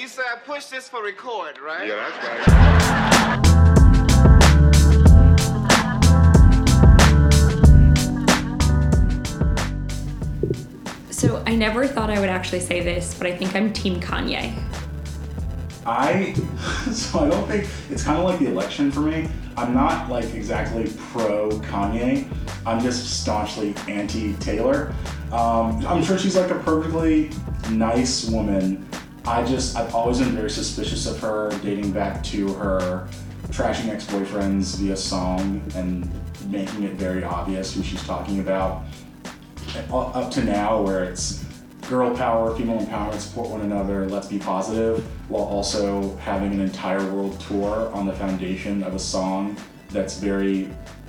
You said push this for record, right? Yeah, that's right. So I never thought I would actually say this, but I think I'm Team Kanye. I so I don't think it's kind of like the election for me. I'm not like exactly pro Kanye. I'm just staunchly anti Taylor. Um, I'm sure she's like a perfectly nice woman. I just I've always been very suspicious of her, dating back to her trashing ex-boyfriends via song and making it very obvious who she's talking about. Up to now where it's girl power, female empowerment, support one another, let's be positive, while also having an entire world tour on the foundation of a song that's very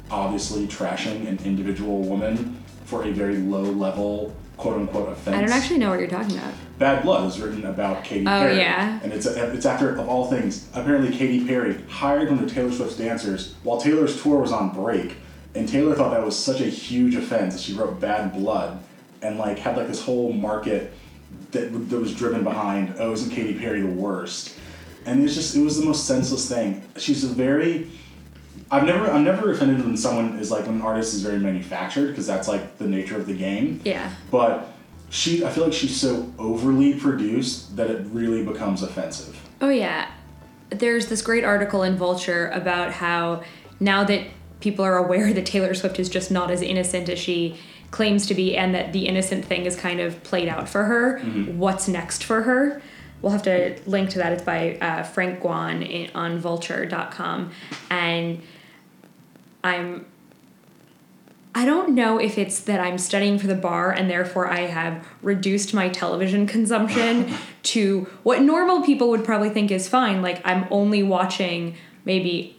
obviously trashing an individual woman for a very low level quote unquote offense. I don't actually know what you're talking about. Bad Blood is written about Katy Oh, Perry. yeah. And it's it's after of all things, apparently Katy Perry hired one of Taylor Swift's dancers while Taylor's tour was on break. And Taylor thought that was such a huge offense that she wrote Bad Blood and like had like this whole market that, that was driven behind, oh, isn't Katy Perry the worst? And it's just it was the most senseless thing. She's a very I've never I'm never offended when someone is like when an artist is very manufactured because that's like the nature of the game Yeah. but she i feel like she's so overly produced that it really becomes offensive Oh yeah. There's this great article in Vulture about how now that people are aware that Taylor Swift is just not as innocent as she claims to be and that the innocent thing is kind of played out for her, what's next for her? We'll have to link to that. It's by uh, Frank Guan on vulture.com. And I'm I don't know if it's that I'm studying for the bar and therefore I have reduced my television consumption to what normal people would probably think is fine. Like I'm only watching maybe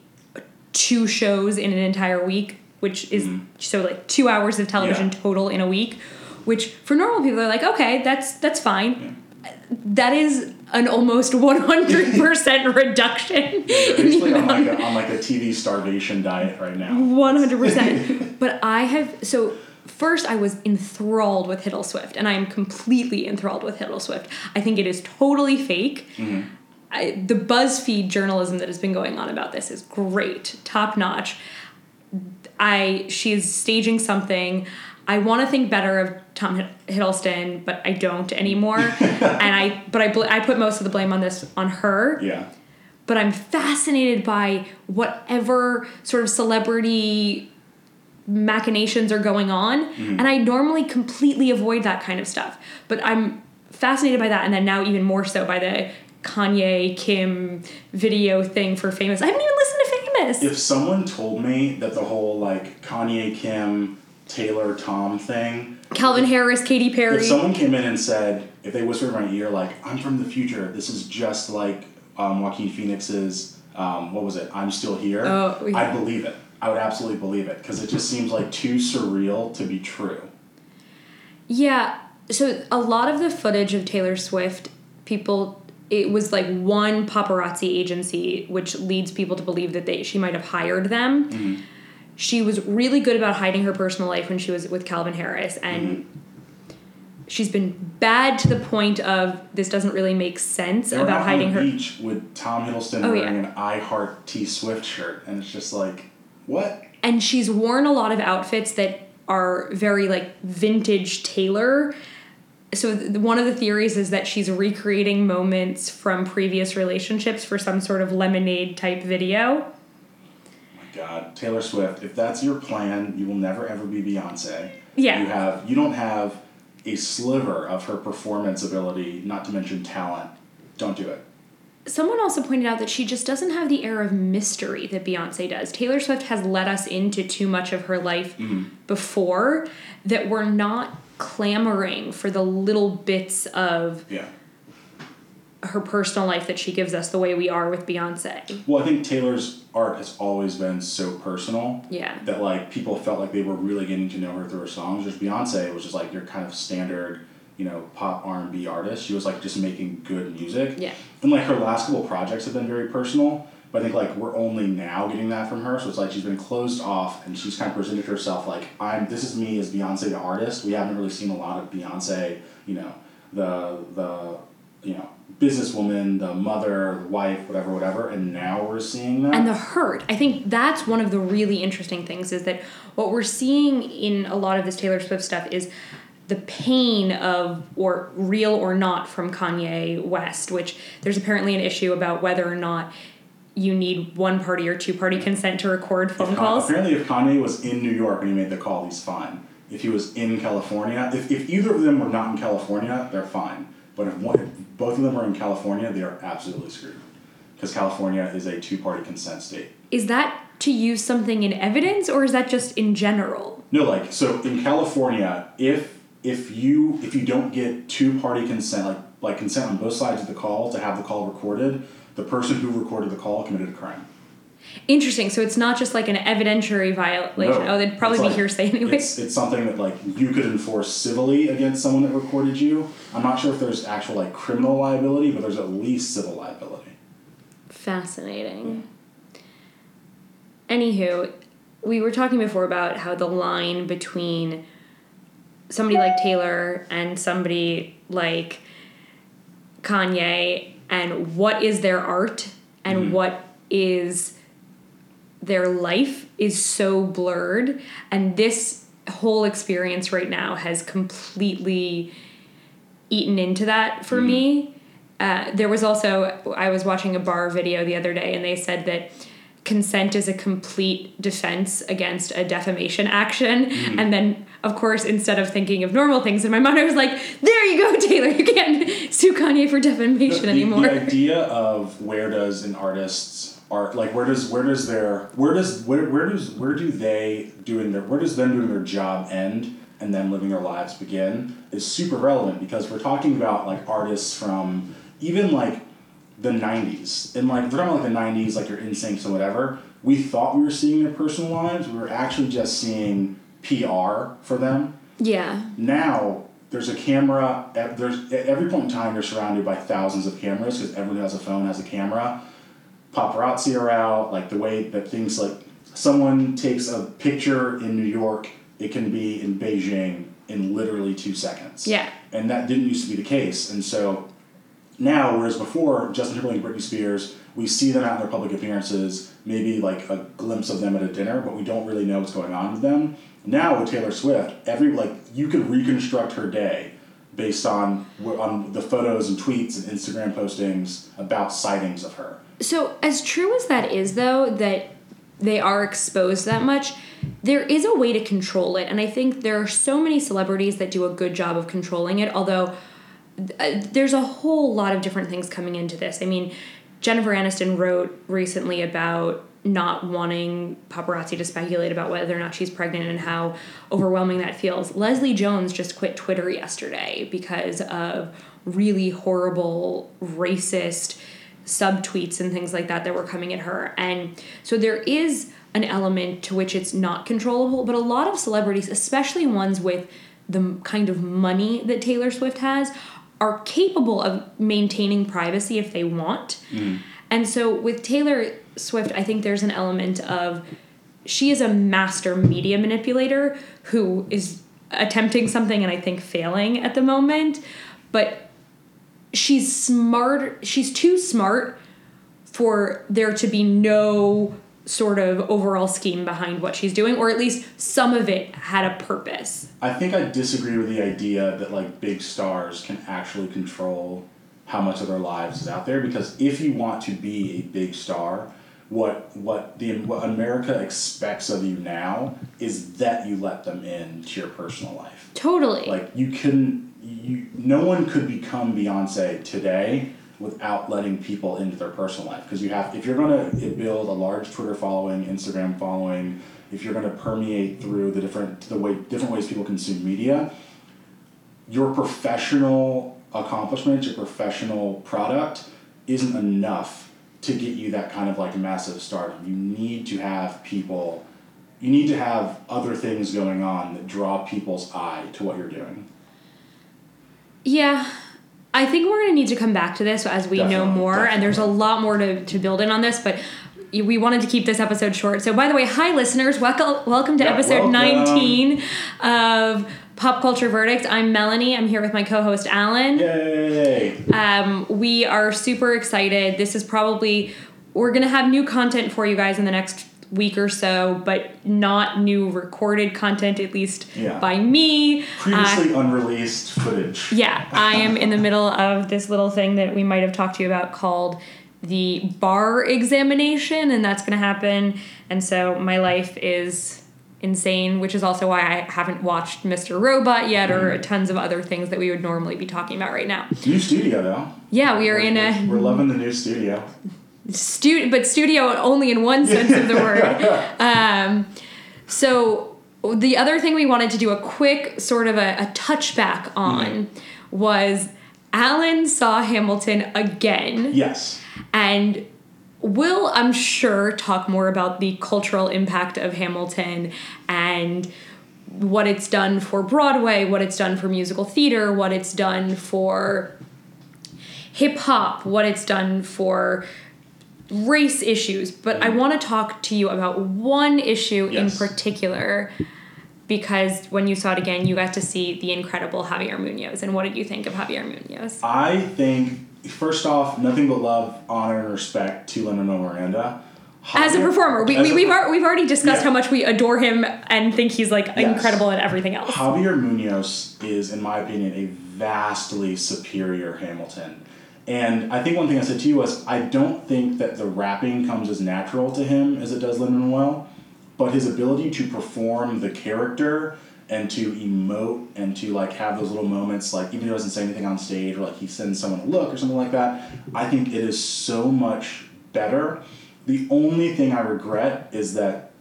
two shows in an entire week, which is mm-hmm. so like two hours of television. Yeah. total in a week, which for normal people are like, okay, that's that's fine. That is an almost 100% reduction. They're in the basically on like, a, on like a tv starvation diet right now one hundred percent. But I have so first I was enthralled with Hiddle Swift, and I am completely enthralled with Hiddle Swift. I think it is totally fake. Mm-hmm. I, the BuzzFeed journalism that has been going on about this is great, top notch. I she is staging something. I want to think better of Tom Hiddleston, but I don't anymore. and I but I bl- I put most of the blame on this on her yeah but I'm fascinated by whatever sort of celebrity machinations are going on. Mm-hmm. And I normally completely avoid that kind of stuff. But I'm fascinated by that, and then now even more so by the Kanye Kim video thing for Famous. I haven't even listened to Famous. if someone told me that the whole like kanye kim taylor tom thing Calvin Harris, Katy Perry. if someone came in and said if they whispered in my ear like i'm from the future this is just like um, joaquin phoenix's um, what was it i'm still here Oh, yeah. i'd believe it i would absolutely believe it because it just seems like too surreal to be true Yeah. So a lot of the footage of Taylor Swift, people it was like one paparazzi agency which leads people to believe that they she might have hired them. She was really good about hiding her personal life when she was with Calvin Harris and mm-hmm. she's been bad to the point of this doesn't really make sense They were about hiding on her beach with Tom Hiddleston Oh, wearing yeah. an I Heart T Swift shirt, and it's just like, what? and she's worn a lot of outfits that are very like vintage Taylor. So th- one of the theories is that she's recreating moments from previous relationships for some sort of lemonade type video. God, Taylor Swift. If that's your plan, you will never ever be Beyonce. Yeah. You have you don't have a sliver of her performance ability, not to mention talent. Don't do it. Someone also pointed out that she just doesn't have the air of mystery that Beyonce does. Taylor Swift has let us into too much of her life mm-hmm. before that we're not clamoring for the little bits of Yeah. Her personal life that she gives us the way we are with Beyonce. Well, I think Taylor's art has always been so personal. Yeah. That like people felt like they were really getting to know her through her songs. Whereas Beyonce was just like your kind of standard, you know, pop R and B artist. She was like just making good music. Yeah. And like her last couple projects have been very personal. But I think like we're only now getting that from her. So it's like she's been closed off and she's kind of presented herself like I'm this is me as Beyonce the artist. We haven't really seen a lot of Beyonce, you know, the the you know, businesswoman, the mother, the wife, whatever, whatever, and now we're seeing that. and the hurt i think that's one of the really interesting things is that what we're seeing in a lot of this taylor swift stuff is the pain of or real or not from kanye west which there's apparently an issue about whether or not you need one party or two party consent to record phone If calls Apparently, if Kanye was in New York and he made the call, he's fine. If he was in California, if, if either of them were not in California, they're fine. But if, one, if both of them are in California, they are absolutely screwed. Because California is a two party consent state. is that to use something in evidence or is that just in general No, like so in California, if if you if you don't get two party consent, like like consent on both sides of the call to have the call recorded, the person who recorded the call committed a crime. Interesting so it's not just like an evidentiary violation No, oh they'd probably be like- hearsay anyway It's, it's something that like you could enforce civilly against someone that recorded you. I'm not sure if there's actual like criminal liability, but there's at least civil liability. Fascinating. Anywho, we were talking before about how the line between somebody like Taylor and somebody like Kanye and what is their art and mm-hmm. what is their life is so blurred and this whole experience right now has completely eaten into that for me. Uh, there was also i was watching a bar video the other day and they said that consent is a complete defense against a defamation action. And then of course instead of thinking of normal things in my mind i was like there you go taylor you can't sue kanye for defamation the, anymore the idea of where does an artist's art like where does where does their where does where, where does where do they doing their where does them doing their job end and them living their lives begin is super relevant because we're talking about like artists from even like the 90s and like we're talking about like the 90s like your instincts and whatever. We thought we were seeing their personal lives. We were actually just seeing pr for them. Yeah. Now there's a camera at, there's at every point in time you're surrounded by thousands of cameras because everyone has a phone has a camera paparazzi are out like the way that things like someone takes a picture in new york it can be in beijing in literally two seconds Yeah. and that didn't used to be the case and so now whereas before justin timberlake and britney spears we see them out in their public appearances maybe like a glimpse of them at a dinner but we don't really know what's going on with them now with taylor swift every like you could reconstruct her day based on on the photos and tweets and instagram postings about sightings of her So, as true as that is, though, that they are exposed that much, there is a way to control it. And I think there are so many celebrities that do a good job of controlling it, although uh, there's a whole lot of different things coming into this. I mean, Jennifer Aniston wrote recently about not wanting paparazzi to speculate about whether or not she's pregnant and how overwhelming that feels. Leslie Jones just quit Twitter yesterday because of really horrible, racist subtweets and things like that that were coming at her. And so there is an element to which it's not controllable, but a lot of celebrities, especially ones with the kind of money that Taylor Swift has, are capable of maintaining privacy if they want. Mm. And so with Taylor Swift, I think there's an element of she is a master media manipulator who is attempting something and I think failing at the moment, but she's smart she's too smart for there to be no sort of overall scheme behind what she's doing or at least some of it had a purpose. I think I disagree with the idea that like big stars can actually control how much of their lives is out there because if you want to be a big star, what what the what America expects of you now is that you let them in to your personal life. Totally. Like you couldn't you no one could become Beyonce today without letting people into their personal life because you have if you're going to build a large Twitter following, Instagram following, if you're going to permeate through the different the way different ways people consume media, your professional accomplishments, your professional product isn't enough to get you that kind of like massive stardom. You need to have people you need to have other things going on that draw people's eye to what you're doing. Yeah, I think we're gonna need to come back to this as we know Definitely, more, and there's a lot more to, to build in on this, but we wanted to keep this episode short. So, by the way, hi listeners, welcome welcome to Yeah, episode welcome. 19 of Pop Culture Verdict. I'm Melanie. I'm here with my co host, Alan. Yay! Um, we are super excited. This is probably, we're going to have new content for you guys in the next week or so, but not new recorded content, at least Yeah. by me. Uh, Previously unreleased footage. yeah, I am in the middle of this little thing that we might have talked to you about called the bar examination, and that's going to happen. And so my life is insane, which is also why I haven't watched Mr. Robot yet or tons of other things that we would normally be talking about right now. New studio though. Yeah, we are in We're, a we're loving the new studio. studio, but studio only in one sense of the word. Um, so the other thing we wanted to do a quick sort of a, a touchback on was Alan saw Hamilton again, Yes. and will I'm sure talk more about the cultural impact of Hamilton and what it's done for Broadway, what it's done for musical theater, what it's done for hip hop, what it's done for race issues. But I want to talk to you about one issue in particular because when you saw it again, you got to see the incredible Javier Munoz. And what did you think of Javier Munoz? I think first off, nothing but love, honor, and respect to Lin Manuel Miranda. As a performer, we, we, we've, we've already discussed Yeah. how much we adore him and think he's like Yes. incredible at everything else. Javier Munoz is, in my opinion, a vastly superior Hamilton. And I think one thing I said to you was I don't think that the rapping comes as natural to him as it does Lin Manuel, but his ability to perform the character and to emote and to like have those little moments, like even if he doesn't say anything on stage or like he sends someone a look or something like that, I think it is so much better. The only thing I regret is that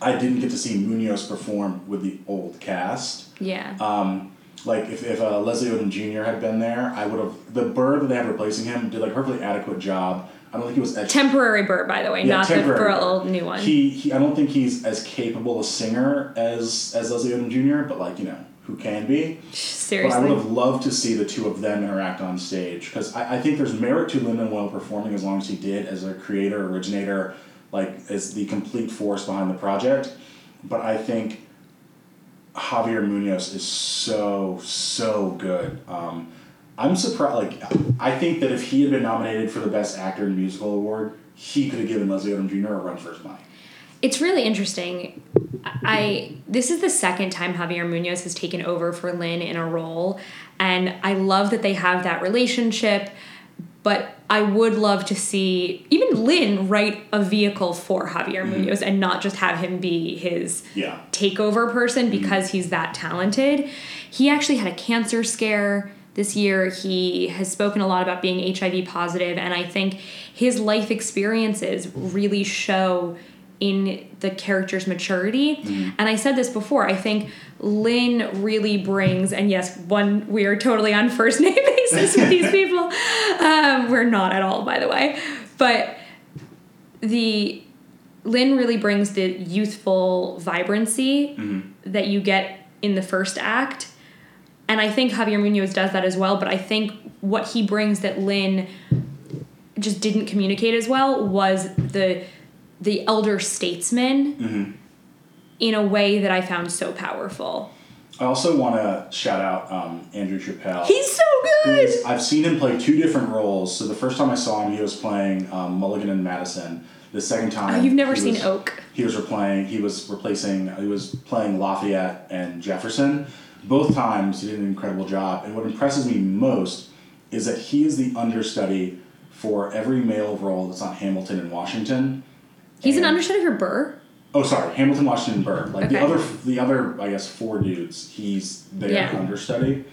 I didn't get to see Munoz perform with the old cast. Yeah. Um, like if, if uh, Leslie Odom Jr. had been there, I would have the bird that they had replacing him did like a perfectly adequate job. I don't think he was as temporary Burr, by the way, yeah, not the. Brill new one. He, he I don't think he's as capable a singer as as Leslie Odom Jr. But like you know who can be. Seriously, But I would have loved to see the two of them interact on stage because I, I think there's merit to Lin Manuel performing as long as he did as a creator, originator, like as the complete force behind the project. But I think Javier Munoz is so so good. Um, I'm surprised. Like I think that if he had been nominated for the Best Actor in Musical award, he could have given Leslie Odom Jr. a run for his money. It's really interesting. I this is the second time Javier Munoz has taken over for Lin in a role, and I love that they have that relationship. But I would love to see even Lin write a vehicle for Javier mm-hmm. Munoz and not just have him be his Yeah. takeover person mm-hmm. because he's that talented. He actually had a cancer scare this year. He has spoken a lot about being HIV positive, and I think his life experiences really show in the character's maturity. And I said this before, I think Lin really brings, and yes, one, we are totally on first name basis with these people. Um, we're not at all, by the way. But the Lin really brings the youthful vibrancy that you get in the first act. And I think Javier Munoz does that as well, but I think what he brings that Lin just didn't communicate as well was the the elder statesman in a way that I found so powerful. I also want to shout out um, Andrew Chappelle. He's so good. is- I've seen him play two different roles. So the first time I saw him, he was playing um, Mulligan and Madison. The second time, Oh, you've never seen was- Oak. He was replaying. He was replacing. He was playing Lafayette and Jefferson. Both times, he did an incredible job. And what impresses me most is that he is the understudy for every male role that's on Hamilton and Washington. He's an understudy for Burr. Oh, sorry, Hamilton, Washington, Burr. Like the other, the other, I guess, four dudes. He's their Yeah. understudy,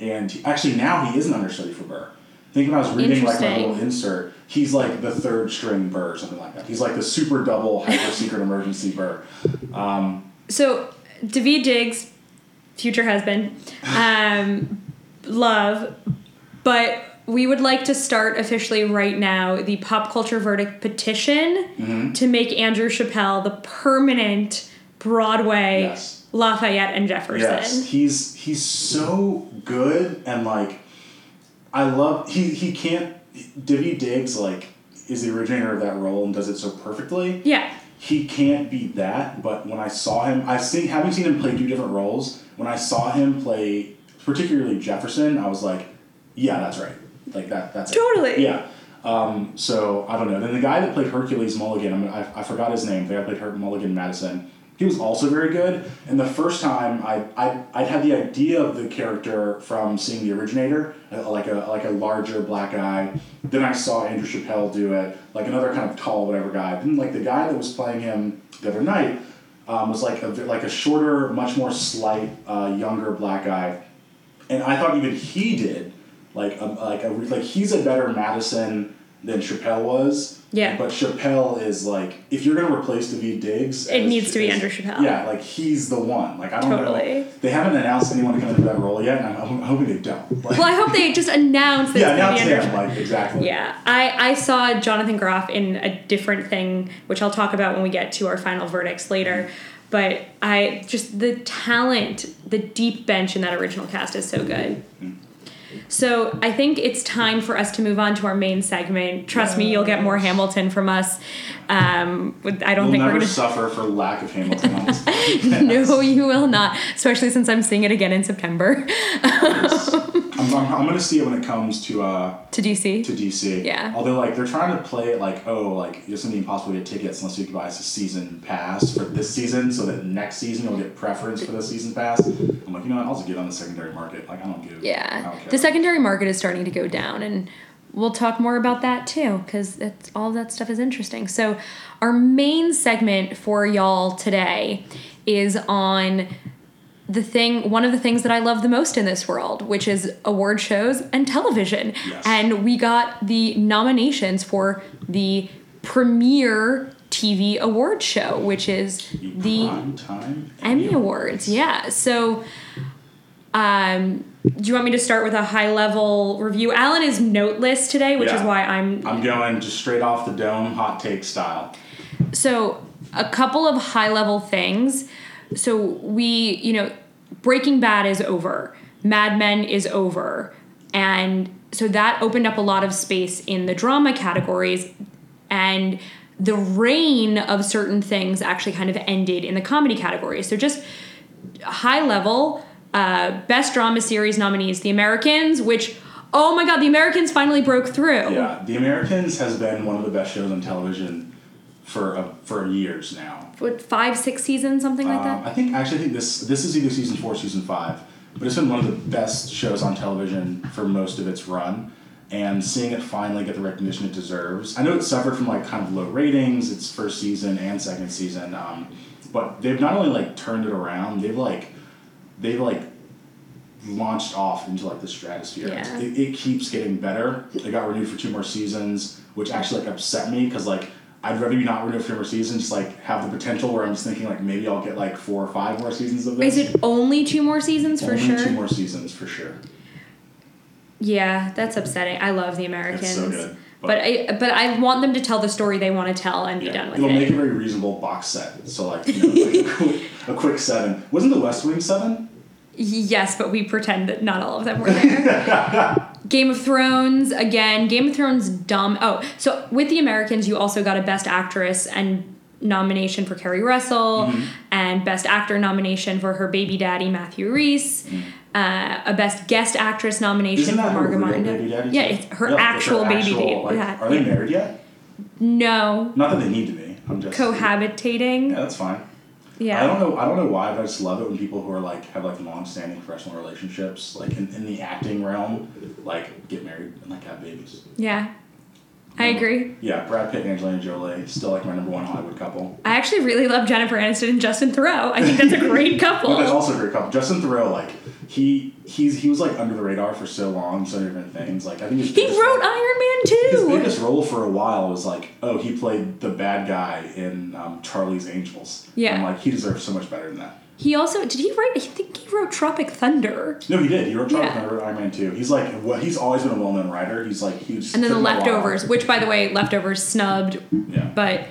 and he, actually now he is an understudy for Burr. I think when I was reading like my little insert, he's like the third string Burr, or something like that. He's like the super double hyper secret emergency Burr. Um, So David Diggs, future husband, um, love, but we would like to start officially right now the pop culture verdict petition Mm-hmm. to make Andrew Chappelle the permanent Broadway Yes. Lafayette and Jefferson. Yes, he's he's so good and like I love he he can't Daveed Diggs like is the originator of that role and does it so perfectly. Yeah. he can't beat that. But when I saw him, I seen having seen him play two different roles. When I saw him play, particularly Jefferson, I was like, yeah, that's right. Like that. That's it. Totally. Yeah. Um, so I don't know. Then the guy that played Hercules Mulligan, I, mean, I, I forgot his name. The guy that played Her- Mulligan Madison. He was also very good. And the first time I I I'd had the idea of the character from seeing the originator, uh, like a like a larger black guy. Then I saw Andrew Chappelle do it, like another kind of tall whatever guy. Then like the guy that was playing him the other night um, was like a like a shorter, much more slight, uh, younger black guy and I thought even he did like a, like a like he's a better Madison than Chappelle was. Yeah. But Chappelle is like if you're gonna replace David Diggs, It needs to be Andrew Chappelle. Yeah, like he's the one. Like I don't Totally. know. They haven't announced anyone to come into that role yet, and I'm, I'm hoping they don't. Like, Well, I hope they just announce that yeah, it's announce him. Chappelle. Like exactly. Yeah, I, I saw Jonathan Groff in a different thing, which I'll talk about when we get to our final verdicts later. But I just the talent, the deep bench in that original cast is so good. Mm-hmm. So I think it's time for us to move on to our main segment. Trust me, you'll get more Hamilton from us. Um, I don't We'll think never we're gonna. suffer for lack of Hamilton on. No, you will not. Especially since I'm seeing it again in September I'm, I'm, I'm gonna see it when it comes to uh, to DC. to DC. Yeah. Although like they're trying to play it like oh like it's gonna be impossible to get tickets unless you buy a season pass for this season, so that next season you'll get preference for the season pass. I'm like you know what I'll just get on the secondary market. Like I don't give. Yeah, don't the secondary market is starting to go down, and we'll talk more about that too, because all that stuff is interesting. So, our main segment for y'all today is on the thing, one of the things that I love the most in this world, which is award shows and television. Yes. And we got the nominations for the premier TV award show, which is the time Emmy Awards, yeah. So, um, do you want me to start with a high level review? Alan is noteless today, which is why I'm. I'm going just straight off the dome, hot take style. So, a couple of high level things. So, we, you know, Breaking Bad is over, Mad Men is over. And so that opened up a lot of space in the drama categories. And the reign of certain things actually kind of ended in the comedy category. So, just high level, uh, best drama series nominees The Americans, which, oh my god, The Americans finally broke through. Yeah, The Americans has been one of the best shows on television for uh, for years now. What, five, six seasons, something like Um, that? I think actually I think this this is either season four, or season five, but it's been one of the best shows on television for most of its run. And seeing it finally get the recognition it deserves. I know it suffered from like kind of low ratings its first season and second season, um, but they've not only like turned it around, they've like they've like launched off into like the stratosphere. Yeah. It, it keeps getting better. It got renewed for two more seasons, which actually like upset me because like I'd rather be not renewed for two more seasons, just like have the potential where I'm just thinking like maybe I'll get like four or five more seasons of this. Is it only two more seasons for Only sure? two more seasons for sure. Yeah, that's upsetting. I love the Americans. It's so good. But, I but I want them to tell the story they want to tell and be done with It'll it. make a very reasonable box set. So like, you know, like a, quick, a quick seven. Wasn't the West Wing seven? Yes, but we pretend that not all of them were there. Game of Thrones, again, Game of Thrones dumb. Oh, so with the Americans, you also got a Best Actress and nomination for Keri Russell, Mm-hmm. and Best Actor nomination for her baby daddy Matthew Rhys, uh, a Best Guest Actress nomination for Margot Martin. Yeah, it's her it's actual baby daddy. Like, yeah. Are they married yet? No, Not that they need to be. I'm just cohabitating. Yeah, that's fine. Yeah. I don't know. I don't know why, but I just love it when people who are like have like long-standing professional relationships, like in, in the acting realm, like get married and like have babies. Yeah, I agree. Yeah, Brad Pitt and Angelina Jolie still like my number one Hollywood couple. I actually really love Jennifer Aniston and Justin Theroux. I think that's a great couple. That's also a great couple. Justin Theroux, like he he's he was like under the radar for so long, so many different things. Like I think he wrote role- Iron Man too. His biggest role for a while was like, oh, he played the bad guy in um, Charlie's Angels. Yeah. And like he deserves so much better than that. He also did he write? I think he wrote Tropic Thunder. No, he did. He wrote Tropic Yeah. Thunder, Iron Man 2. He's like, what? He's always been a well-known writer. He's like huge. And then the took him a while. leftovers, which by the way, leftovers snubbed. Yeah. But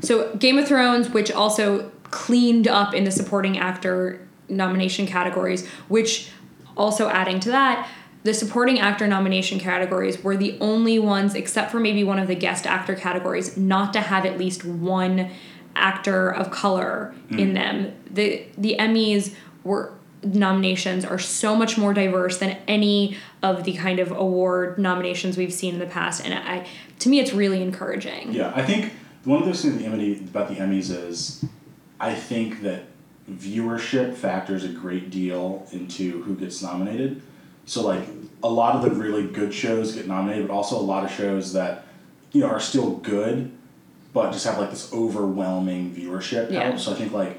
so Game of Thrones, which also cleaned up in the supporting actor nomination categories, which also adding to that, the supporting actor nomination categories were the only ones, except for maybe one of the guest actor categories, not to have at least one actor of color in hmm. them. The the Emmys were nominations are so much more diverse than any of the kind of award nominations we've seen in the past and I to me it's really encouraging. Yeah, I think one of those things the Emmy, about the Emmys is, I think that viewership factors a great deal into who gets nominated. So like a lot of the really good shows get nominated, but also a lot of shows that you know are still good, but just have like this overwhelming viewership. Yeah. count. So I think like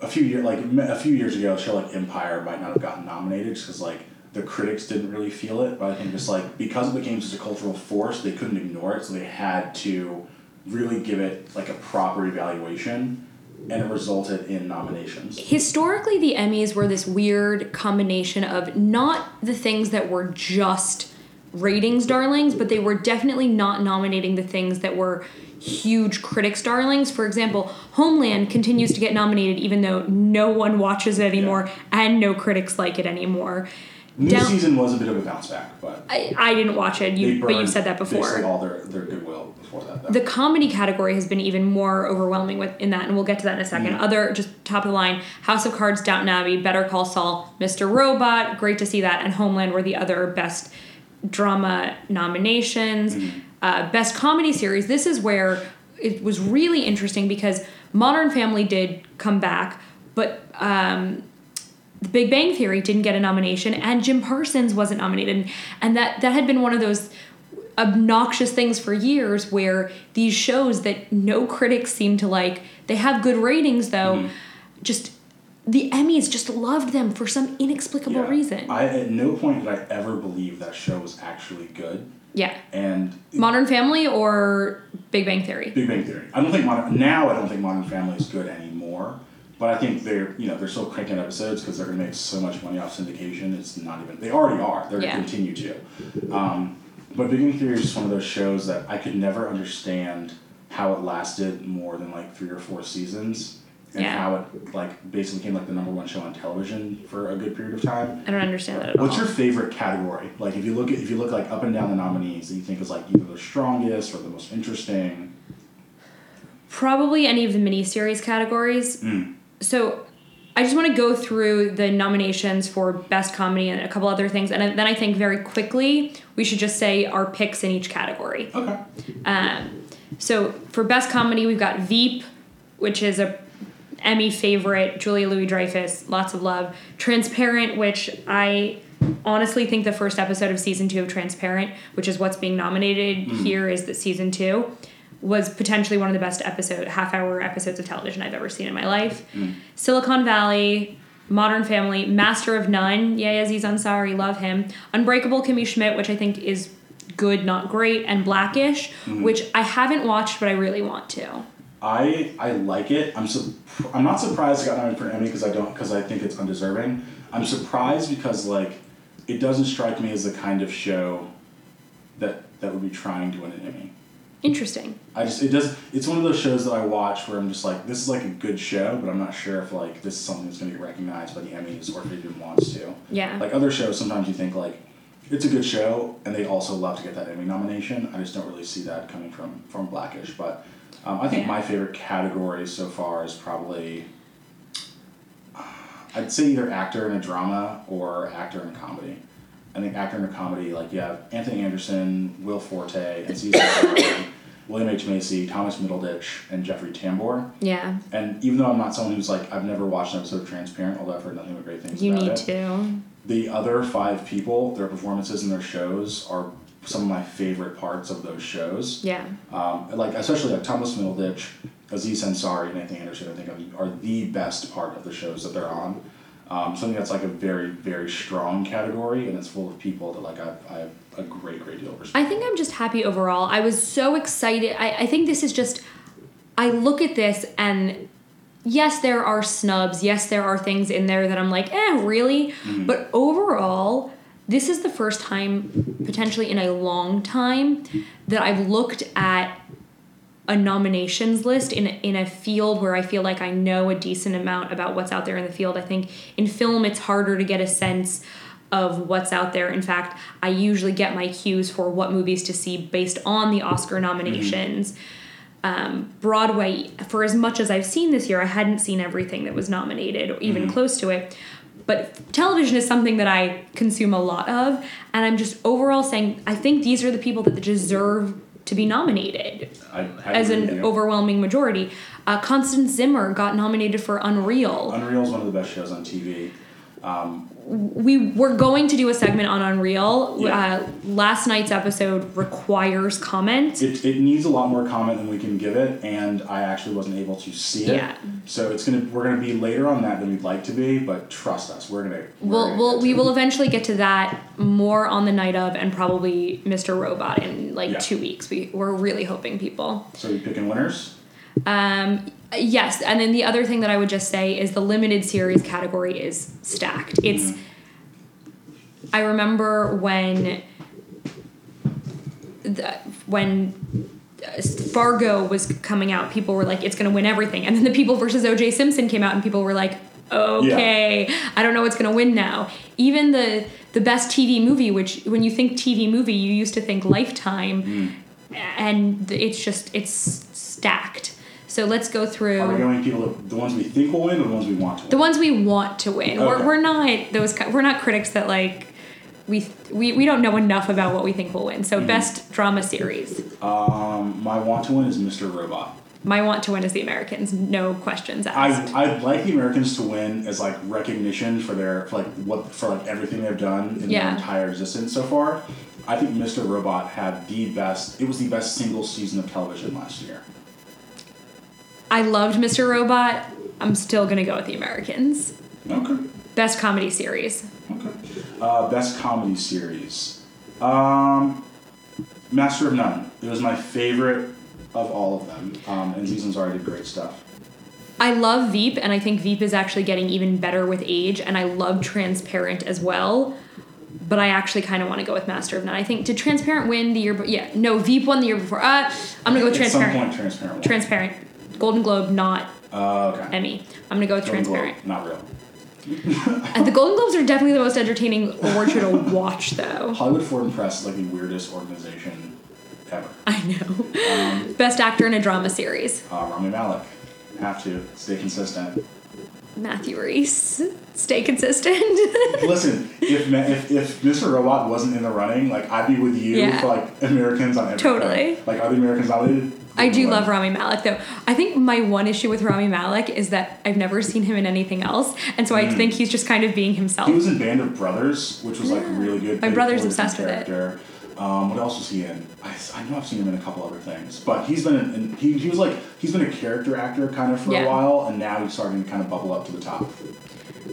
a few year like a few years ago, a show like Empire might not have gotten nominated just because like the critics didn't really feel it. But I think just like because it became such a cultural force, they couldn't ignore it, so they had to really give it like a proper evaluation, and it resulted in nominations. Historically the Emmys were this weird combination of not the things that were just ratings darlings, but they were definitely not nominating the things that were huge critics darlings. For example, Homeland continues to get nominated even though no one watches it anymore and no critics like it anymore. New Down- season was a bit of a bounce back, but I, I didn't watch it, You, but you've said that before. all their their goodwill before that. Though. The comedy category has been even more overwhelming with in that, and we'll get to that in a second. Mm. Other just top of the line: House of Cards, Downton Abbey, Better Call Saul, Mr. Robot. Great to see that, and Homeland were the other best drama nominations. Mm. Uh, best comedy series. This is where it was really interesting because Modern Family did come back, but um, the Big Bang Theory didn't get a nomination, and Jim Parsons wasn't nominated, and that that had been one of those obnoxious things for years where these shows that no critics seem to like they have good ratings though Mm-hmm. just the emmys just loved them for some inexplicable Yeah. reason I at no point did I ever believe that show was actually good, yeah and modern family or big bang theory Big Bang Theory. I don't think modern now. I don't think Modern Family is good anymore. But I think they're you know they're still cranking out episodes because they're gonna make so much money off syndication. It's not even they already are. They're Yeah. gonna continue to. Um, but Big Bang Theory is just one of those shows that I could never understand how it lasted more than like three or four seasons, and Yeah. how it like basically became like the number one show on television for a good period of time. i don't understand that at What's all What's your favorite category? Like if you look at if you look like up and down the nominees that you think is like either the strongest or the most interesting. probably any of the miniseries categories Mm. so I just want to go through the nominations for best comedy and a couple other things, and then I think very quickly we should just say our picks in each category. Okay. Um, so for best comedy, we've got Veep, which is a Emmy favorite, Julia Louis Dreyfus, lots of love. Transparent, which I honestly think the first episode of season two of Transparent, which is what's being nominated mm-hmm. here, is that season two was potentially one of the best episode half hour episodes of television I've ever seen in my life. Mm-hmm. Silicon Valley, Modern Family, Master of None, yay Aziz Ansari, love him. Unbreakable Kimmy Schmidt, which I think is good, not great, and Blackish, mm-hmm. which I haven't watched but I really want to. I I like it. I'm su- I'm not surprised it got nominated for an Emmy because I don't because I think it's undeserving. I'm surprised because like it doesn't strike me as the kind of show that that would be trying to win an Emmy. Interesting. I just it does it's one of those shows that I watch where I'm just like this is like a good show, but I'm not sure if like this is something that's going to get recognized by the Emmys or if it even wants to. Yeah. Like other shows, sometimes you think like it's a good show and they'd also love to get that Emmy nomination. I just don't really see that coming from from Blackish. But um, I think Yeah. my favorite category so far is probably I'd say either actor in a drama or actor in a comedy. I think actor in a comedy, like you have Anthony Anderson, Will Forte, Ansari, William H. Macy, Thomas Middleditch, and Jeffrey Tambor. Yeah. And even though I'm not someone who's like I've never watched an episode of Transparent, although I've heard nothing but great things You about need to. The other five people, their performances and their shows are some of my favorite parts of those shows. Yeah. Um, like especially like Thomas Middleditch, Aziz Ansari, and Anthony Anderson. I think are, are the best part of the shows that they're on. Um, something that's like a very very strong category, and it's full of people that like I've, I have a great great deal of respect. I think I'm just happy overall. I was so excited. I, I think this is just, I look at this and yes, there are snubs. Yes, there are things in there that I'm like, eh, really? But overall, this is the first time, potentially in a long time, that I've looked at a nominations list in in a field where I feel like I know a decent amount about what's out there in the field. I think in film it's harder to get a sense of what's out there. In fact, I usually get my cues for what movies to see based on the Oscar nominations. Um, Broadway, for as much as I've seen this year, I hadn't seen everything that was nominated, or even close to it. But television is something that I consume a lot of, and I'm just overall saying I think these are the people that deserve to be nominated as an you. overwhelming majority. Uh, Constance Zimmer got nominated for Unreal. Unreal is one of the best shows on TV. We were going to do a segment on Unreal. Yeah. Uh, last night's episode requires comment. It, it needs a lot more comment than we can give it, and I actually wasn't able to see it. Yeah. So it's gonna we're gonna be later on that than we'd like to be, but trust us, we're gonna. we're We'll, gonna we'll, we will eventually get to that more on the night of, and probably Mr. Robot in like Yeah. two weeks. We we're really hoping people. So you picking winners? Um, yes, and then the other thing that I would just say is the limited series category is stacked. It's. I remember when. The, when uh, Fargo was coming out, people were like, "It's going to win everything," and then the People versus O.J. Simpson came out, and people were like, "Okay, I don't know what's going to win now." Even the the best TV movie, which when you think TV movie, you used to think Lifetime, and it's just it's stacked. So let's go through Are we going people the ones we think will win or the ones we want to win? the ones we want to win. We're, we're not those we're not critics that like we we, we don't know enough about what we think will win. Mm-hmm. So best drama series. um, my want to win is Mr. Robot. My want to win is the Americans. No questions asked. I I'd like the Americans to win as like recognition for their for like what for like everything they've done in Yeah. their entire existence so far. I think Mr. Robot had the best. It was the best single season of television last year. I loved Mr. Robot. I'm still gonna go with the Americans. Okay. Best comedy series. Okay. Uh, best comedy series. Um, Master of None. It was my favorite of all of them. Um, and Season's already did great stuff. I love Veep, and I think Veep is actually getting even better with age, and I love Transparent as well. But I actually kind of want to go with Master of None. I think did Transparent win the year? But yeah, no, Veep won the year before. Uh, I'm gonna go with At some Transparent. point, Transparent. won. Transparent. Golden Globe, not Uh, okay. Emmy. I'm gonna go with Golden Globe, Transparent. Not real. And the Golden Globes are definitely the most entertaining award show to watch, though. Hollywood Foreign Press is like the weirdest organization ever. I know. Um, Best actor in a drama series. uh, Rami Malek. Have to stay consistent. Matthew Rhys. Stay consistent. Listen, if, if if Mr. Robot wasn't in the running, like I'd be with you Yeah. for like Americans on everything. Totally. Like are the Americans nominated? I do love Rami Malek though. I think my one issue with Rami Malek is that I've never seen him in anything else, and so I think he's just kind of being himself. Hmm. He was in Band of Brothers, which was like really good. My brother's obsessed with it. Um, what else was he in? I, I know I've seen him in a couple other things, but he's been in, in he, he was like he's been a character actor kind of for Yeah. a while, and now he's starting to kind of bubble up to the top.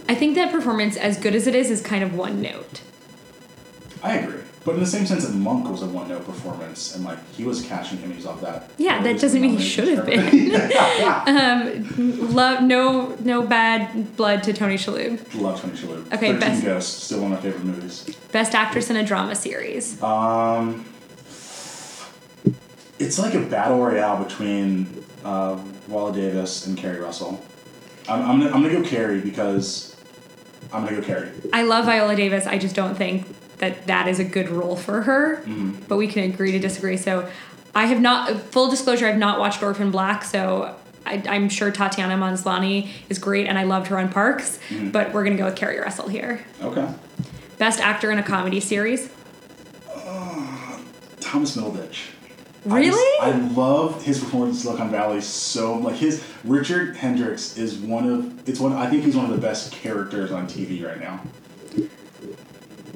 I think that performance, as good as it is, is kind of one note. I agree, but in the same sense that Monk was a one note performance, and like he was cashing Emmys off that. Yeah, that doesn't mean he should have been. everything. Um, love no no bad blood to Tony Shalhoub. Love Tony Shalhoub. Okay, best- Ghosts, still one of my favorite movies. Best actress in a drama series. Um, it's like a battle royale between uh, Viola Davis and Keri Russell. I'm, I'm, gonna, I'm gonna go Keri because I'm gonna go Keri. I love Viola Davis. I just don't think that that is a good role for her. But we can agree to disagree. So I have not. Full disclosure, I've not watched Orphan Black. So. I, I'm sure Tatiana Maslany is great, and I loved her on Parks. But we're gonna go with Keri Russell here. Okay. Best actor in a comedy series. Uh, Thomas Middleditch. Really? I, just- I love his performance in Silicon Valley so like his Richard Hendricks is one of it's one I think he's one of the best characters on TV right now.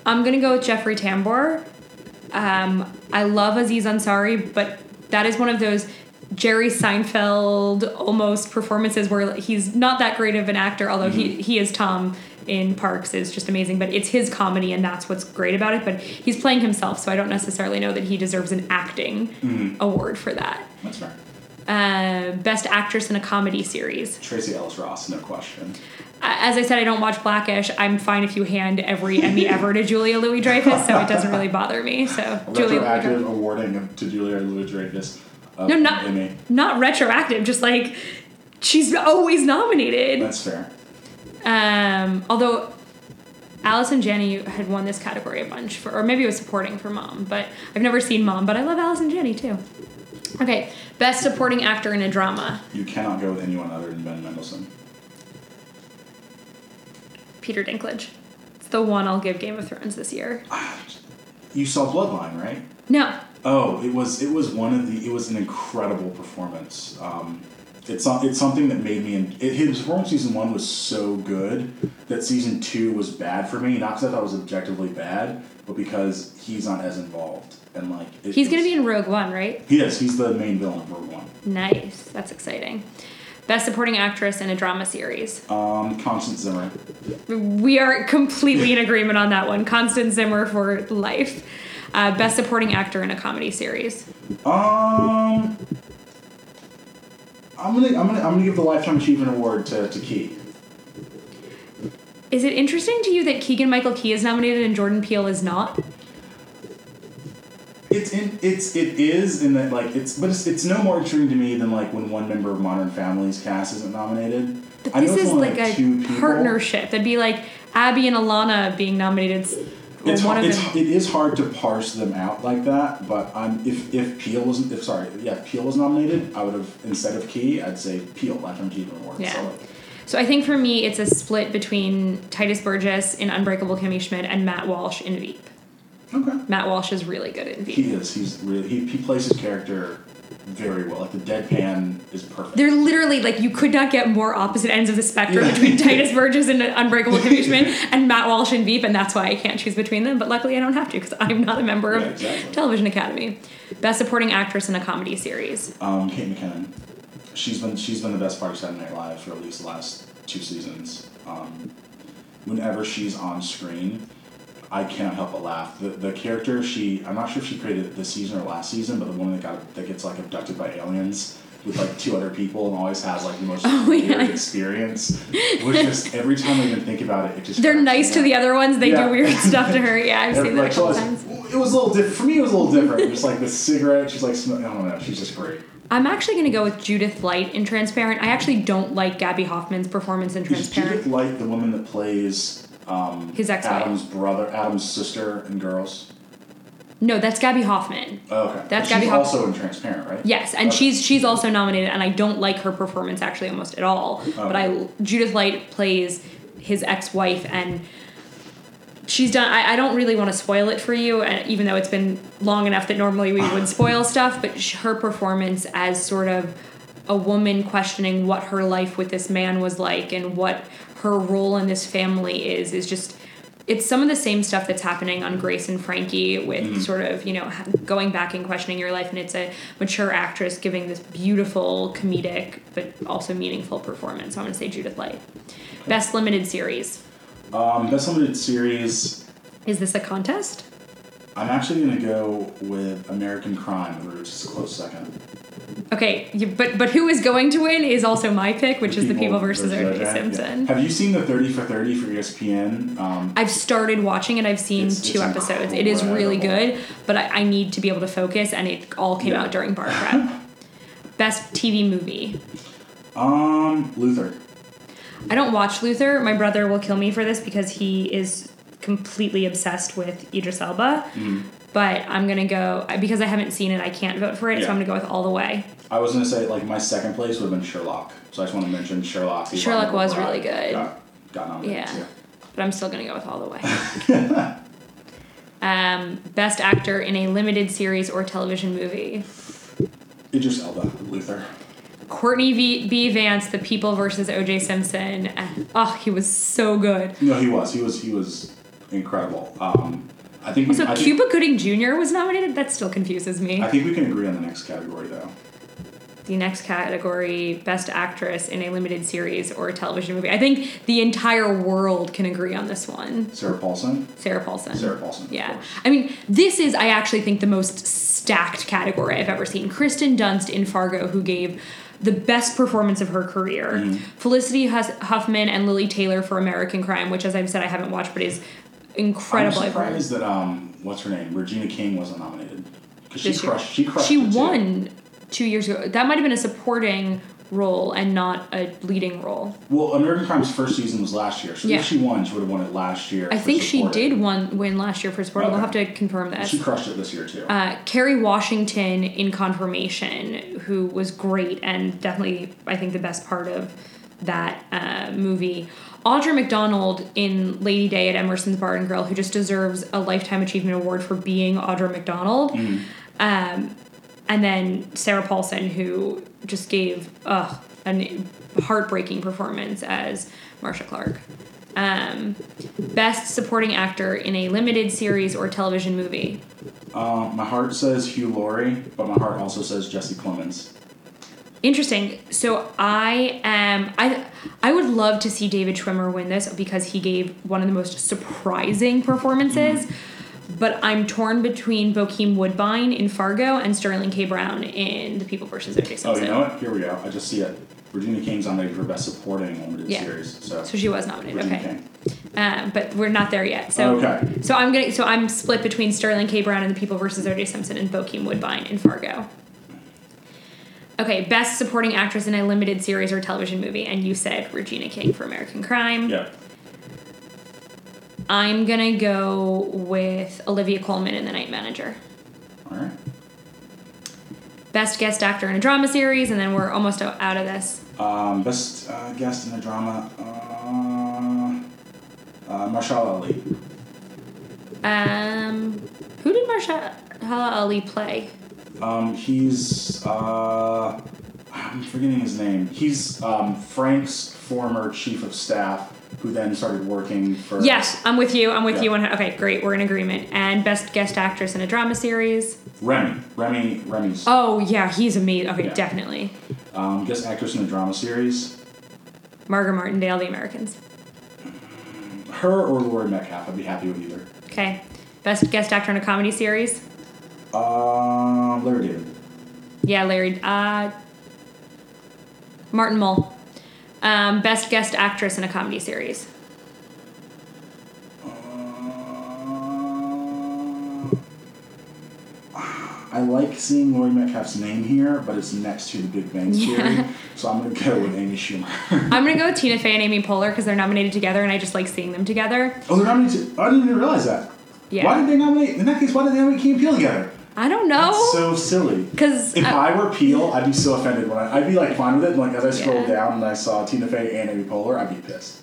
I'm gonna go with Jeffrey Tambor. Um, I love Aziz Ansari, but that is one of those Jerry Seinfeld almost performances where he's not that great of an actor, although he he is Tom in Parks is just amazing. But it's his comedy, and that's what's great about it. But he's playing himself, so I don't necessarily know that he deserves an acting award for that. That's fair. Uh, best actress in a comedy series. Tracee Ellis Ross, no question. As I said, I don't watch Blackish. I'm fine if you hand every Emmy ever to Julia Louis Dreyfus, so it doesn't really bother me. So Julia Retroactive awarding to Julia Louis Dreyfus. No, not Emmy. not retroactive. Just like she's always nominated. That's fair. Um, although Allison Janney had won this category a bunch for, or maybe it was supporting for Mom. But I've never seen Mom, but I love Allison Janney too. Okay, best supporting actor in a drama. You cannot go with anyone other than Ben Mendelsohn. Peter Dinklage. It's the one I'll give Game of Thrones this year. You saw Bloodline, right? No. Oh, it was it was one of the it was an incredible performance. Um, it's it's something that made me. It, his performance season one was so good that season two was bad for me. Not because I thought it was objectively bad, but because he's not as involved and like He's gonna be in Rogue One, right? He is. He's the main villain of Rogue One. Nice. That's exciting. Best supporting actress in a drama series. Um, Constance Zimmer. We are completely in agreement on that one. Constance Zimmer for life. Uh, best supporting actor in a comedy series. Um, I'm gonna I'm gonna I'm gonna give the lifetime achievement award to to Key. Is it interesting to you that Keegan Michael Key is nominated and Jordan Peele is not? It's in it's it is in that like it's but it's, it's no more interesting to me than like when one member of Modern Family's cast isn't nominated. But I know this it's is like, two a people. partnership. That'd be like Abbi and Ilana being nominated. It's, one hard, of it's it is hard to parse them out like that. But I'm if if Peele wasn't if sorry yeah if Peele was nominated I would have instead of Key I'd say Peele lifetime achievement award. Yeah. So, So I think for me, it's a split between Tituss Burgess in Unbreakable Kimmy Schmidt and Matt Walsh in Veep. Okay. Matt Walsh is really good in Veep. He is. He's really he, he plays his character very well. Like the deadpan is perfect. They're literally like you could not get more opposite ends of the spectrum Yeah. between Tituss Burgess and Unbreakable Kimmy Schmidt and Matt Walsh in Veep, and that's why I can't choose between them. But luckily, I don't have to because I'm not a member of Yeah, exactly. Television Academy. Best Supporting Actress in a Comedy Series. Um, Kate McKinnon. She's been she's been the best part of Saturday Night Live for at least the last two seasons. Um, whenever she's on screen, I cannot help but laugh. The the character she I'm not sure if she created it this season or last season, but the woman that got that gets like abducted by aliens with like two other people and always has like the most Oh, weird yeah. experience. Was just every time I even think about it, it just They're nice to the other ones. They Yeah. do weird stuff to her. Yeah, I've seen that Like, so couple I was- times. It was a little different. For me, it was a little different. Just like the cigarette, she's like, sm- I don't know. She's just great. I'm actually going to go with Judith Light in Transparent. I actually don't like Gaby Hoffmann's performance in Is Transparent. Judith Light the woman that plays um, His ex-wife. Adam's brother, Adam's sister and Girls? No, that's Gaby Hoffmann. Oh, okay. That's But Gaby she's Hoff- also in Transparent, right? Yes, and Okay. she's she's also nominated, and I don't like her performance actually almost at all. But I Judith Light plays his ex-wife, and she's done. I, I don't really want to spoil it for you, uh, even though it's been long enough that normally we would spoil stuff. But sh- her performance as sort of a woman questioning what her life with this man was like and what her role in this family is is just it's some of the same stuff that's happening on Grace and Frankie with sort of you know going back and questioning your life. And it's a mature actress giving this beautiful comedic but also meaningful performance so I'm going to say Judith Light best limited series. Um, best limited series. is this a contest? I'm actually gonna go with American Crime, which is a close second. Okay you, but but who is going to win is also my pick which is the People versus O.J. O.J., yeah. Simpson Have you seen the 30 for 30 for ESPN? Um, I've started watching it. I've seen It's- two it's episodes. It is really good, but I, I need to be able to focus, and it all came Yeah. out during bar prep. Best TV movie. um, Luther. I don't watch Luther. My brother will kill me for this because he is completely obsessed with Idris Elba. Mm-hmm. But I'm gonna go because I haven't seen it. I can't vote for it, so I'm gonna go with All the Way. I was gonna say like my second place would have been Sherlock. So I just want to mention Sherlock. Sherlock was really good. Got, got nominated Yeah. too. But I'm still gonna go with All the Way. um, best actor in a limited series or television movie. Idris Elba, Luther. Courtney v. B. Vance, The People versus O.J. Simpson. Oh, he was so good. No, he was. He was. He was incredible. Um, I think. We, So I think, Cuba Gooding Jr. was nominated. That still confuses me. I think we can agree on the next category though. the next category, Best Actress in a Limited Series or Television Movie. I think the entire world can agree on this one. Sarah Paulson. Sarah Paulson. Sarah Paulson. Yeah. I mean, this is, I actually think, the most stacked category I've ever seen. Kirsten Dunst in Fargo, who gave the best performance of her career. Mm-hmm. Felicity Huffman and Lili Taylor for American Crime, which, as I've said, I haven't watched, but is incredible. I'm surprised that um, what's her name, Regina King wasn't nominated because she This year. crushed. She crushed. She it, too. won two years ago. That might have been a supporting role and not a leading role. Well, American Crime's first season was last year, so Yeah. if she won, she would have won it last year. I for think she supporting. did one win last year for supporting. We'll have to confirm this. She crushed it this year too. Uh, Kerry Washington in Confirmation, who was great and definitely, I think, the best part of that uh, movie. Audra McDonald in Lady Day at Emerson's Bar and Grill, who just deserves a Lifetime Achievement Award for being Audra McDonald. Um, and then Sarah Paulson, who just gave ugh, a heartbreaking performance as Marcia Clark. Um, best supporting actor in a limited series or television movie. Um, my heart says Hugh Laurie, but my heart also says Jesse Plemons. Interesting. So I am I I would love to see David Schwimmer win this because he gave one of the most surprising performances. But I'm torn between Bokeem Woodbine in Fargo and Sterling K. Brown in The People vs. O.J. Simpson. Oh, you know what? Here we go. I just see it. Virginia King's nominated for Best Supporting Limited Yeah. Series. So, So she was nominated. Regina Okay. King. Um, but we're not there yet. So Okay. so I'm gonna so I'm split between Sterling K. Brown and The People vs. O.J. Simpson and Bokeem Woodbine in Fargo. Okay, best supporting actress in a limited series or television movie, and you said Regina King for American Crime. Yeah. I'm gonna go with Olivia Colman in The Night Manager. All right. Best guest actor in a drama series, and then we're almost out of this. Um, best uh, guest in a drama. Uh, uh, Mahershala Ali. Um, who did Mahershala Ali play? Um, he's uh, I'm forgetting his name. He's um, Frank's former chief of staff, who then started working for. Yes, I'm with you. I'm with Yeah. you. One, okay, great. We're in agreement. And best guest actress in a drama series. Remy. Remy. Remy's. Oh yeah, he's amazing. Okay, Yeah. definitely. Um, guest actress in a drama series. Margaret Martindale, The Americans. Her or Laurie Metcalf. I'd be happy with either. Okay, best guest actor in a comedy series. Um, Larry David. Yeah, Larry. Uh, Martin Mull. Um, best guest actress in a comedy series. Uh, I like seeing Laurie Metcalf's name here, but it's next to The Big Bang Theory, Yeah. so I'm gonna go with Amy Schumer. I'm gonna go with Tina Fey and Amy Poehler because they're nominated together, and I just like seeing them together. oh, they're nominated. I didn't even realize that. Yeah. Why did they nominate? In that case, why did they nominate Key and Peele together? I don't know. That's so silly. Because If I were Peele, I'd be so offended when I, I'd be like fine with it. Like as I scrolled Yeah. down and I saw Tina Fey and Amy Poehler, I'd be pissed.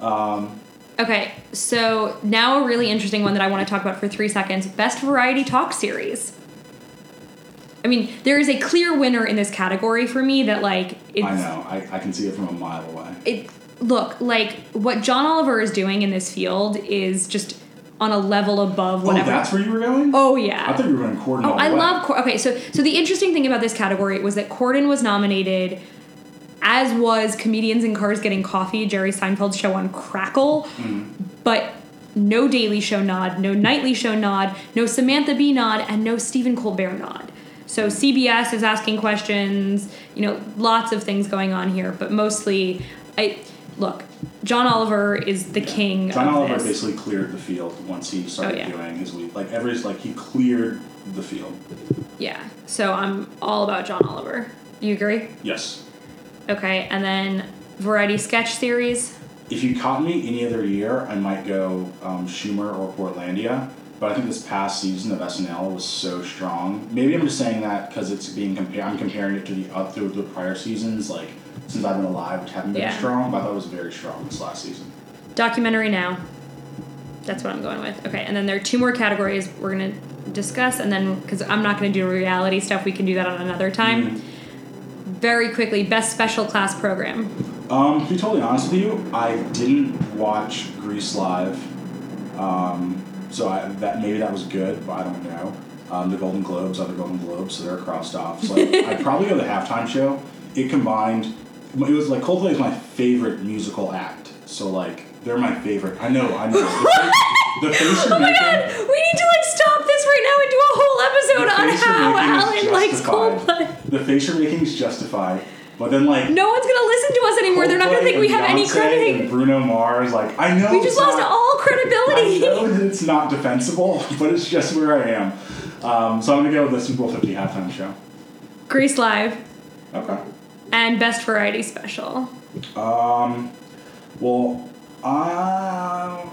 Um, Okay, so now a really interesting one that I want to talk about for three seconds best variety talk series. I mean, there is a clear winner in this category for me that, like, it's. I know. I, I can see it from a mile away. It, look, like, what John Oliver is doing in this field is just on a level above oh, whatever. Oh, that's where you were going? Oh, yeah. I thought you were going Corden Oh, I way. love Cor- okay. So so the interesting thing about this category was that Corden was nominated, as was comedians in cars getting coffee, Jerry Seinfeld's show on Crackle, mm-hmm. but no Daily Show nod, no Nightly Show nod, no Samantha Bee nod, and no Stephen Colbert nod. So mm-hmm. CBS is asking questions. You know, lots of things going on here, but mostly, I look. John Oliver is the king John Oliver this. basically cleared the field once he started Oh, yeah. doing his week. Like every like he cleared the field. Yeah. So I'm all about John Oliver. You agree? Yes. Okay, and then variety sketch series. If you caught me any other year, I might go um, Schumer or Portlandia. But I think this past season of SNL was so strong. Maybe I'm just saying that because it's being compared. I'm comparing it to the up to the prior seasons, like since I've been alive, which haven't been Yeah. strong. But I thought it was very strong this last season. Documentary now. That's what I'm going with. Okay, and then there are two more categories we're gonna discuss, and then because I'm not gonna do reality stuff, we can do that on another time. Very quickly, best special class program. Um, to be totally honest with you, I didn't watch Grease live, um, so I, that maybe that was good, but I don't know. Um, the Golden Globes, other Golden Globes, so they're crossed off. So I'd probably go the halftime show. It combined. It was like Coldplay is my favorite musical act, so like they're my favorite. I know, I know. The, the face you're Oh my making. god, we need to like stop this right now and do a whole episode on how Alan likes. Coldplay. The face you're making is justified, but then like No one's gonna listen to us anymore. They're not gonna think we have any credibility. And Bruno Mars, like I know We just lost not- all I credibility. know that it's not defensible, but it's just where I am. Um, so I'm gonna go with the Super Bowl 50 halftime show. Grease Live. Okay. And best variety special. Um, well, uh,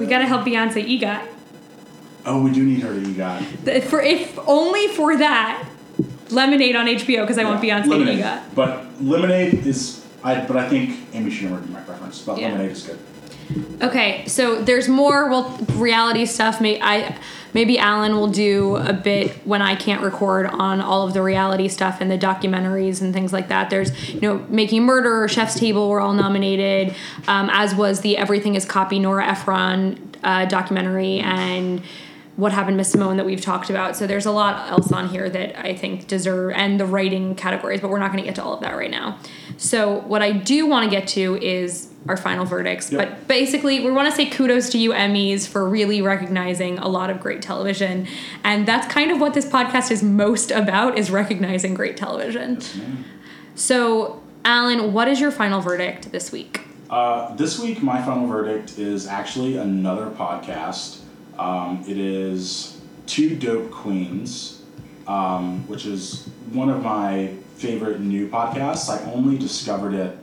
We gotta help Beyonce EGOT. Oh, we do need her to EGOT. For if only for that, Lemonade on HBO because I want Beyonce Lemonade. EGOT. But Lemonade is, I. But I think Amy Schumer would be my preference. But Yeah. Lemonade is good. Okay, so there's more well reality stuff. May I maybe Alan will do a bit when I can't record on all of the reality stuff and the documentaries and things like that. There's you know Making Murder, Chef's Table were all nominated, um, as was the Everything Is Copy Nora Ephron uh, documentary and what happened Miss Simone that we've talked about. So there's a lot else on here that I think deserve and the writing categories, but we're not going to get to all of that right now. So what I do want to get to is our final verdicts. Yep. But basically, we want to say kudos to you Emmys for really recognizing a lot of great television, and that's kind of what this podcast is most about: is recognizing great television. So, Alan, what is your final verdict this week? Uh, this week, my final verdict is actually another podcast. Um, it is Two Dope Queens, um, which is one of my favorite new podcasts. I only discovered it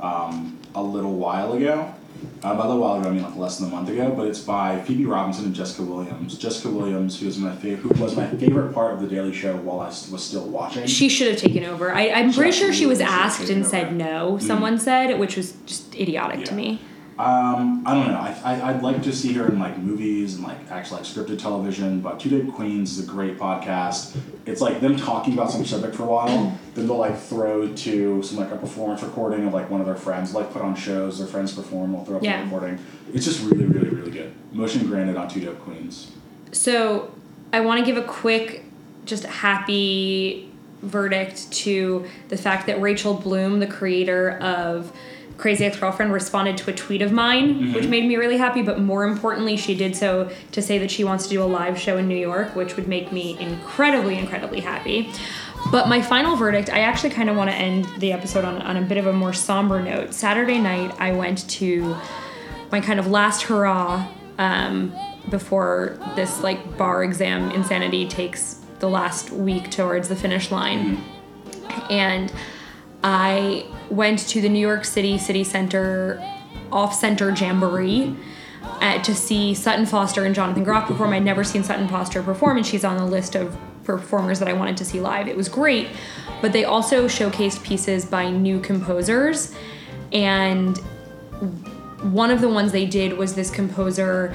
um, a little while ago. Uh, by a little while ago, I mean like less than a month ago. But it's by Phoebe Robinson and Jessica Williams. Jessica Williams, who is my favorite, who was my favorite part of the Daily Show while I was still watching. She should have taken over. I, I'm pretty sure she was absolutely should have asked and over. said no. Someone said, which was just idiotic to me. Um, I don't know. I, I I'd like to see her in like movies and like actually like scripted television. But Two Dope Queens is a great podcast. It's like them talking about some subject for a while. then they'll like throw to some like a performance recording of like one of their friends. Like put on shows. Their friends perform. They'll throw up Yeah. the recording. It's just really really really good. Motion granted on Two Dope Queens. So, I want to give a quick, just happy verdict to the fact that Rachel Bloom, the creator of Crazy Ex Girlfriend, responded to a tweet of mine, which made me really happy. But more importantly, she did so to say that she wants to do a live show in New York, which would make me incredibly, incredibly happy. But my final verdict, I actually kind of want to end the episode on, on a bit of a more somber note. Saturday night, I went to my kind of last hurrah um, before this like bar exam insanity takes the last week towards the finish line. And I went to the New York City City Center off center jamboree uh, to see Sutton Foster and Jonathan Groff perform. I'd never seen Sutton Foster perform, and she's on the list of performers that I wanted to see live. It was great, but they also showcased pieces by new composers, and one of the ones they did was this composer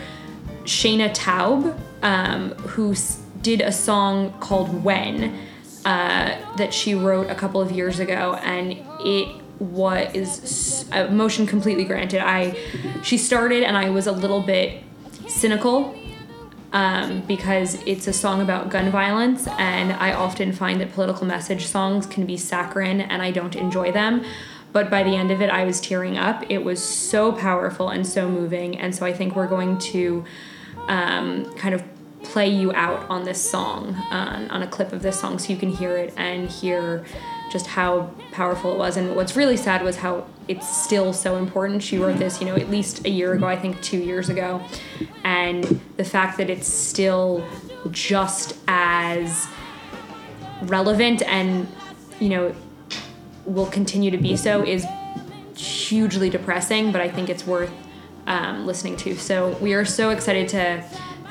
Shaina Taub, um, who did a song called When uh, that she wrote a couple of years ago, and it was s- a motion completely granted. I she started, and I was a little bit cynical um, because it's a song about gun violence, and I often find that political message songs can be saccharine, and I don't enjoy them. But by the end of it, I was tearing up. It was so powerful and so moving, and so I think we're going to um, kind of play you out on this song, on, on a clip of this song, so you can hear it and hear just how powerful it was. And what's really sad was how it's still so important. She wrote this, you know, at least a year ago, I think two years ago, and the fact that it's still just as relevant and, you know, will continue to be so is hugely depressing, but I think it's worth um, listening to. So we are so excited to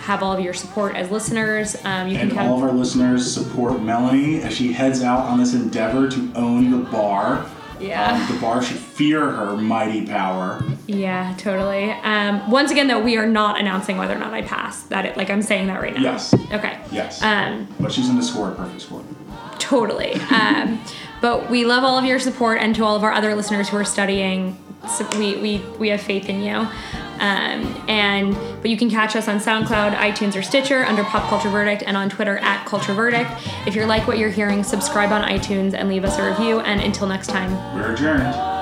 have all of your support as listeners. Um, you And can all of our listeners support Melanie as she heads out on this endeavor to own the bar. Yeah. Um, the bar should fear her mighty power. Yeah, totally. Um, once again, though, we are not announcing whether or not I pass. That it, like I'm saying that right now. Yes. Okay. Yes. Um, but she's going to score a perfect score. Totally. Um, but we love all of your support, and to all of our other listeners who are studying, we, we, we have faith in you. Um, and but you can catch us on SoundCloud, iTunes, or Stitcher under Pop Culture Verdict, and on Twitter at Culture Verdict. If you like what you're hearing, subscribe on iTunes and leave us a review. And until next time. We're adjourned.